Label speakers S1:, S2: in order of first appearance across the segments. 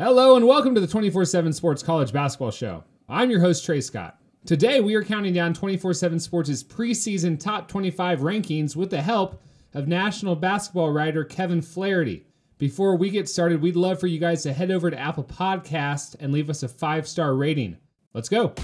S1: Hello and welcome to the 24 7 Sports College Basketball Show. I'm your host, Trey Scott. Today, we are counting down 24 7 Sports' preseason top 25 rankings with the help of national basketball writer Kevin Flaherty. Before we get started, we'd love for you guys to head over to Apple Podcast and leave us a five star rating. Let's go.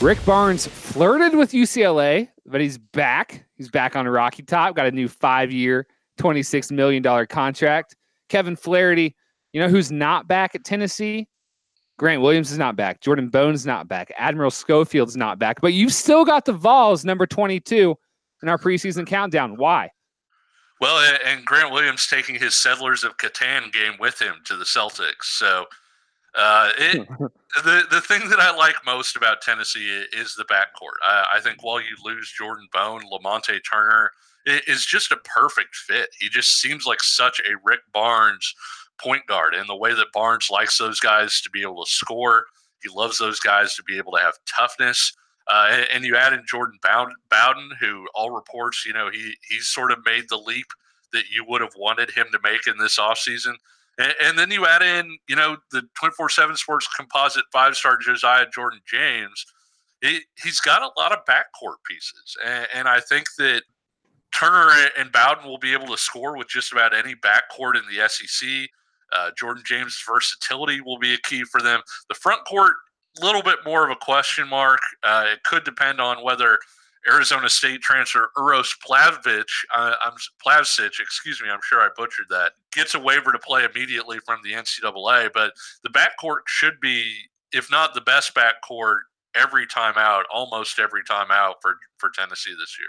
S1: Rick Barnes flirted with UCLA, but he's back. He's back on Rocky Top, got a new five year, $26 million contract. Kevin Flaherty, you know who's not back at Tennessee? Grant Williams is not back. Jordan Bone's not back. Admiral Schofield's not back. But you've still got the Vols, number 22, in our preseason countdown. Why?
S2: Well, and Grant Williams taking his Settlers of Catan game with him to the Celtics. So uh, it, the the thing that I like most about Tennessee is the backcourt. I, I think while you lose Jordan Bone, Lamonte Turner is just a perfect fit. He just seems like such a Rick Barnes point guard, and the way that Barnes likes those guys to be able to score, he loves those guys to be able to have toughness. Uh, and, and, you add in Jordan Bowden, who all reports, you know, he he's sort of made the leap that you would have wanted him to make in this offseason. And, and then you add in, you know, the 24 7 Sports composite five star Josiah Jordan James. He, he's got a lot of backcourt pieces. And, and I think that Turner and Bowden will be able to score with just about any backcourt in the SEC. Uh, Jordan James' versatility will be a key for them. The front court, a little bit more of a question mark. Uh, it could depend on whether Arizona State transfer Uros Plavsic, uh, I'm Plavsic, excuse me, I'm sure I butchered that, gets a waiver to play immediately from the NCAA. But the backcourt should be, if not the best backcourt, every time out, almost every time out for for Tennessee this year.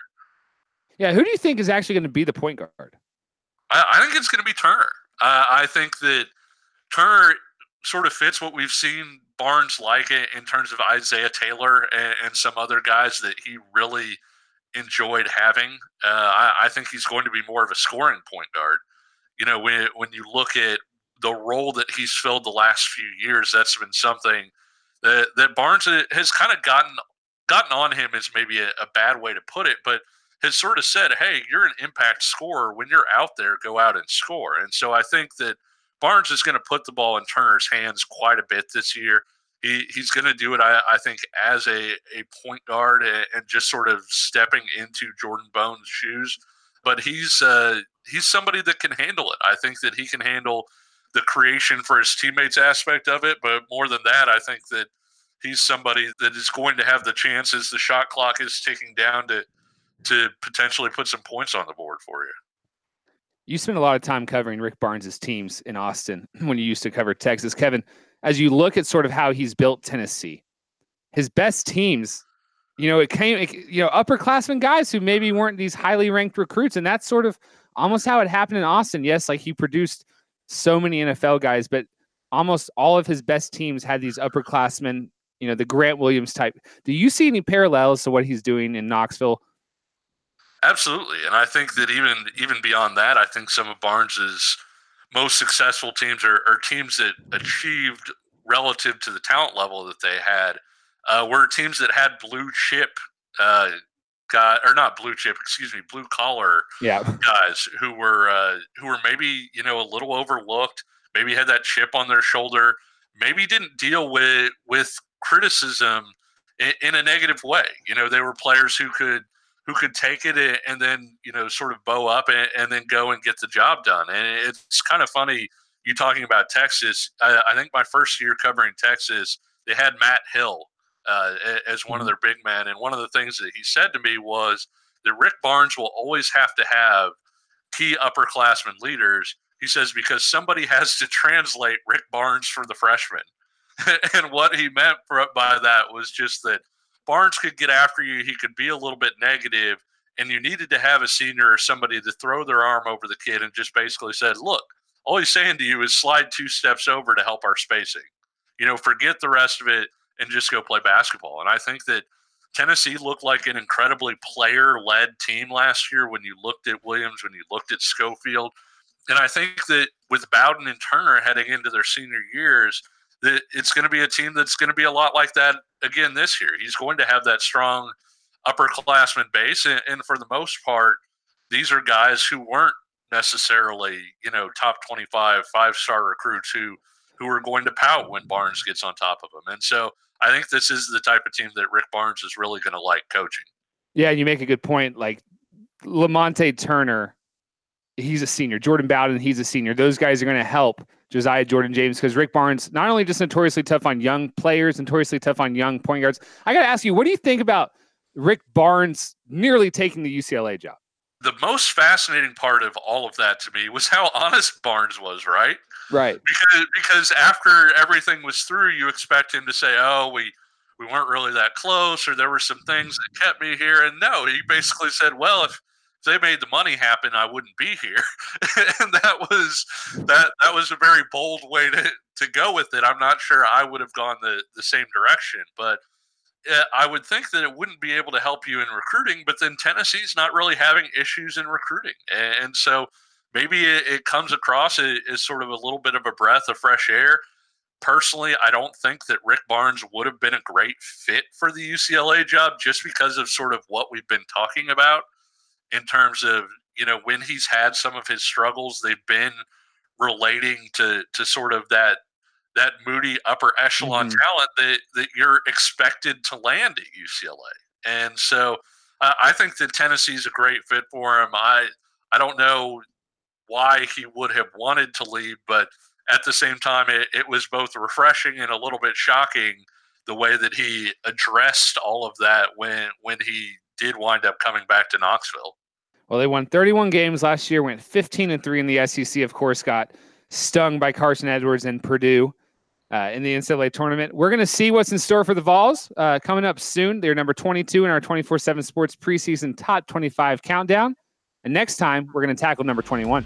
S1: Yeah, who do you think is actually going to be the point guard?
S2: I, I think it's going to be Turner. Uh, I think that Turner sort of fits what we've seen Barnes like it in terms of Isaiah Taylor and, and some other guys that he really enjoyed having. Uh, I, I, think he's going to be more of a scoring point guard. You know, when when you look at the role that he's filled the last few years, that's been something that that Barnes has kind of gotten gotten on him is maybe a, a bad way to put it, but has sort of said, "Hey, you're an impact scorer. When you're out there, go out and score." And so I think that Barnes is going to put the ball in Turner's hands quite a bit this year. He, he's going to do it, I, I, think, as a, a point guard and, and, just sort of stepping into Jordan Bone's shoes. But he's uh, he's somebody that can handle it. I think that he can handle the creation for his teammates aspect of it. But more than that, I think that he's somebody that is going to have the chances. The shot clock is ticking down to to potentially put some points on the board for you
S1: you spent a lot of time covering Rick Barnes' teams in Austin when you used to cover Texas. Kevin, as you look at sort of how he's built Tennessee, his best teams, you know, it came, it, you know, upperclassmen guys who maybe weren't these highly ranked recruits. And that's sort of almost how it happened in Austin. Yes, like he produced so many NFL guys, but almost all of his best teams had these upperclassmen, you know, the Grant Williams type. Do you see any parallels to what he's doing in Knoxville
S2: Absolutely, and I think that even even beyond that, I think some of Barnes's most successful teams are, are teams that achieved relative to the talent level that they had uh, were teams that had blue chip uh, guy or not blue chip, excuse me, blue collar
S1: yeah.
S2: guys who were uh, who were maybe you know a little overlooked, maybe had that chip on their shoulder, maybe didn't deal with with criticism in, in a negative way. You know, they were players who could who could take it and then you know sort of bow up and, and then go and get the job done. And it's kind of funny you talking about Texas. I, I, think my first year covering Texas, they had Matt Hill uh, as one of mm-hmm. their big men, and one of the things that he said to me was that Rick Barnes will always have to have key upperclassmen leaders. He says because somebody has to translate Rick Barnes for the freshmen. and what he meant for, by that was just that Barnes could get after you. He could be a little bit negative, and you needed to have a senior or somebody to throw their arm over the kid and just basically said, "Look, all he's saying to you is slide two steps over to help our spacing. You know, forget the rest of it and just go play basketball." And I think that Tennessee looked like an incredibly player-led team last year when you looked at Williams, when you looked at Schofield, and I think that with Bowden and Turner heading into their senior years it's going to be a team that's going to be a lot like that again this year. He's going to have that strong upperclassman base, and, and for the most part, these are guys who weren't necessarily you know top 25 five star recruits who who are going to pout when Barnes gets on top of them. And so I think this is the type of team that Rick Barnes is really going to like coaching.
S1: Yeah, you make a good point. Like Lamonte Turner, he's a senior. Jordan Bowden, he's a senior. Those guys are going to help Josiah Jordan James because Rick Barnes not only just notoriously tough on young players, notoriously tough on young point guards. I got to ask you, what do you think about Rick Barnes nearly taking the UCLA job?
S2: The most fascinating part of all of that to me was how honest Barnes was, right?
S1: Right.
S2: Because because after everything was through, you expect him to say, "Oh, we we weren't really that close, or there were some things that kept me here." And no, he basically said, "Well, if if they made the money happen, I wouldn't be here. and that was that that was a very bold way to, to go with it. I'm not sure I would have gone the, the same direction, but uh, I would think that it wouldn't be able to help you in recruiting. But then Tennessee's not really having issues in recruiting, and so maybe it, it comes across as sort of a little bit of a breath of fresh air. Personally, I don't think that Rick Barnes would have been a great fit for the UCLA job just because of sort of what we've been talking about in terms of you know when he's had some of his struggles they've been relating to to sort of that that moody upper echelon mm-hmm. talent that that you're expected to land at UCLA and so uh, I think that Tennessee's a great fit for him I I don't know why he would have wanted to leave but at the same time it, it was both refreshing and a little bit shocking the way that he addressed all of that when when he did wind up coming back to Knoxville.
S1: Well, they won 31 games last year, went 15 and 3 in the SEC, of course, got stung by Carson Edwards and Purdue uh, in the NCAA tournament. We're going to see what's in store for the Vols uh, coming up soon. They're number 22 in our 24 7 sports preseason top 25 countdown. And next time, we're going to tackle number 21.